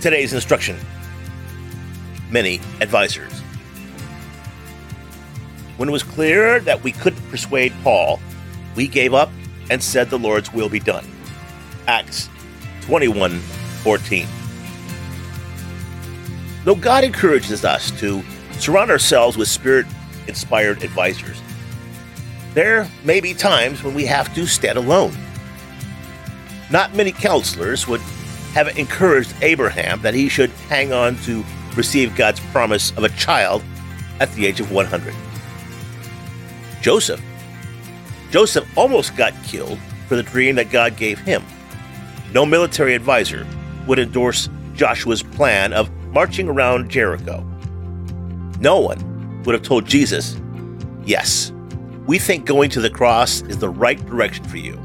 Today's instruction many advisors. When it was clear that we couldn't persuade Paul, we gave up and said the Lord's will be done. Acts 21 14. Though God encourages us to surround ourselves with spirit inspired advisors, there may be times when we have to stand alone. Not many counselors would have encouraged Abraham that he should hang on to receive God's promise of a child at the age of 100. Joseph. Joseph almost got killed for the dream that God gave him. No military advisor would endorse Joshua's plan of marching around Jericho. No one would have told Jesus, Yes, we think going to the cross is the right direction for you.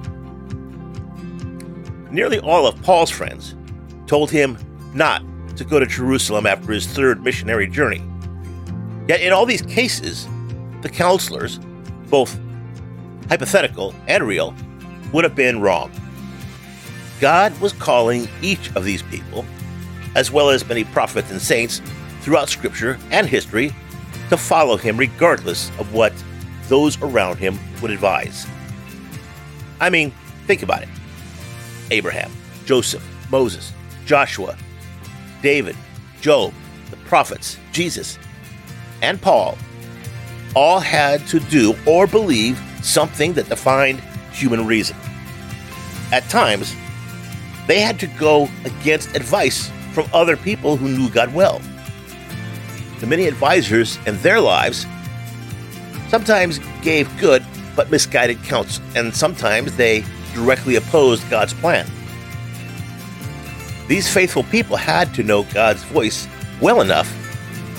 Nearly all of Paul's friends told him not to go to Jerusalem after his third missionary journey. Yet in all these cases, the counselors, both hypothetical and real, would have been wrong. God was calling each of these people, as well as many prophets and saints throughout Scripture and history, to follow him regardless of what those around him would advise. I mean, think about it Abraham, Joseph, Moses, Joshua, David, Job, the prophets, Jesus, and Paul all had to do or believe something that defined human reason. At times, they had to go against advice from other people who knew God well. The many advisors in their lives sometimes gave good but misguided counsel, and sometimes they directly opposed God's plan. These faithful people had to know God's voice well enough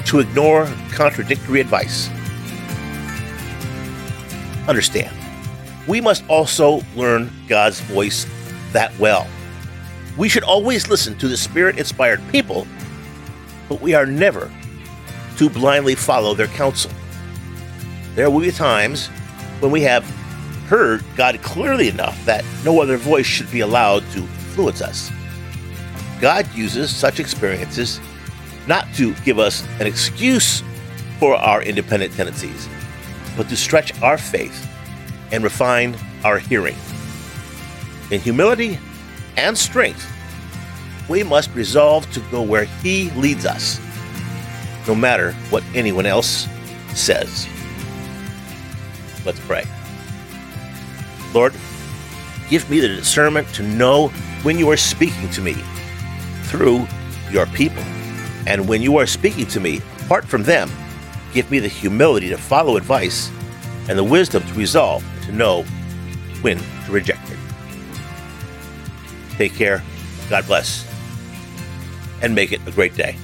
to ignore contradictory advice. Understand, we must also learn God's voice that well. We should always listen to the Spirit inspired people, but we are never to blindly follow their counsel. There will be times when we have heard God clearly enough that no other voice should be allowed to influence us. God uses such experiences not to give us an excuse for our independent tendencies, but to stretch our faith and refine our hearing. In humility and strength, we must resolve to go where He leads us, no matter what anyone else says. Let's pray. Lord, give me the discernment to know when you are speaking to me through your people. And when you are speaking to me, apart from them, give me the humility to follow advice and the wisdom to resolve to know when to reject it. Take care, God bless, and make it a great day.